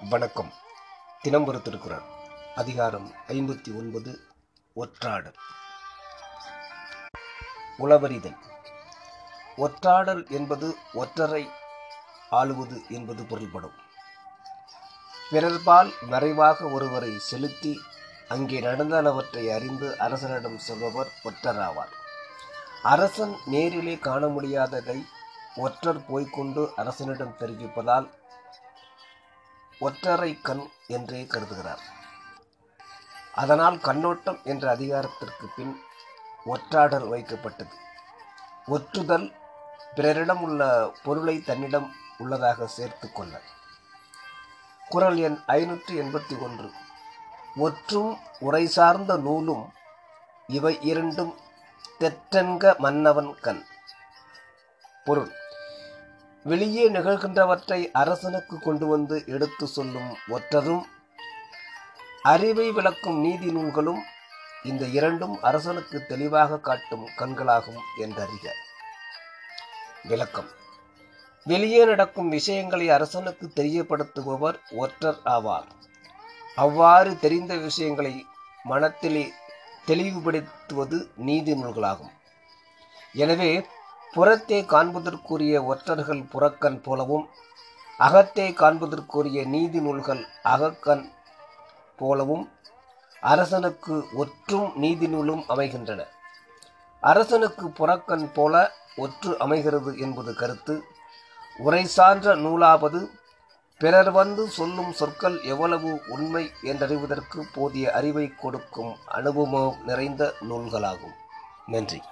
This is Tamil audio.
வணக்கம். தினம்பரு திருக்குறள் அதிகாரம் ஐம்பத்தி ஒன்பது ஒற்றாடல். உளவறிதல். ஒற்றாடல் என்பது ஒற்றரை ஆளுவது என்பது பொருள்படும். பிறர்பால் மறைவாக ஒருவரை செலுத்தி அங்கே நடந்தனவற்றை அறிந்து அரசனிடம் சொல்பவர் ஒற்றராவார். அரசன் நேரிலே காண முடியாததை ஒற்றர் போய்க்கொண்டு அரசனிடம் தெரிவிப்பதால் ஒற்றரை கண் என்றே கருதுகிறார். அதனால் கண்ணோட்டம் என்ற அதிகாரத்திற்கு பின் ஒற்றாடல் வைக்கப்பட்டது. ஒற்றுதல் பிறரிடம் உள்ள பொருளை தன்னிடம் உள்ளதாக சேர்த்து கொள்ள. குரல் எண் ஐநூற்றி எண்பத்தி ஒன்று. ஒற்றும் உரை சார்ந்த நூலும் இவை இரண்டும் தெற்றென்க மன்னவன் கண். பொருள். வெளியே நிகழ்கின்றவற்றை அரசனுக்கு கொண்டு வந்து எடுத்து சொல்லும் ஒற்றரும் அறிவை விளக்கும் நீதி நூல்களும் இந்த இரண்டும் அரசனுக்கு தெளிவாக காட்டும் கண்களாகும் என்றறிக. விளக்கம். வெளியே நடக்கும் விஷயங்களை அரசனுக்கு தெரியப்படுத்துபவர் ஒற்றர் ஆவார். அவ்வாறு தெரிந்த விஷயங்களை மனத்திலே தெளிவுபடுத்துவது நீதி நூல்களாகும். எனவே புறத்தே காண்பதற்குரிய ஒற்றர்கள் புறக்கண் போலவும் அகத்தே காண்பதற்குரிய நீதி நூல்கள் அகக்கண் போலவும் அரசனுக்கு ஒற்றும் நீதி நூலும் அமைகின்றன. அரசனுக்கு புறக்கண் போல ஒற்று அமைகிறது என்பது கருத்து. உரை சான்ற நூலாவது பிறர் வந்து சொல்லும் சொற்கள் எவ்வளவு உண்மை என்றறிவதற்கு போதிய அறிவை கொடுக்கும் அனுபவம் நிறைந்த நூல்களாகும். நன்றி.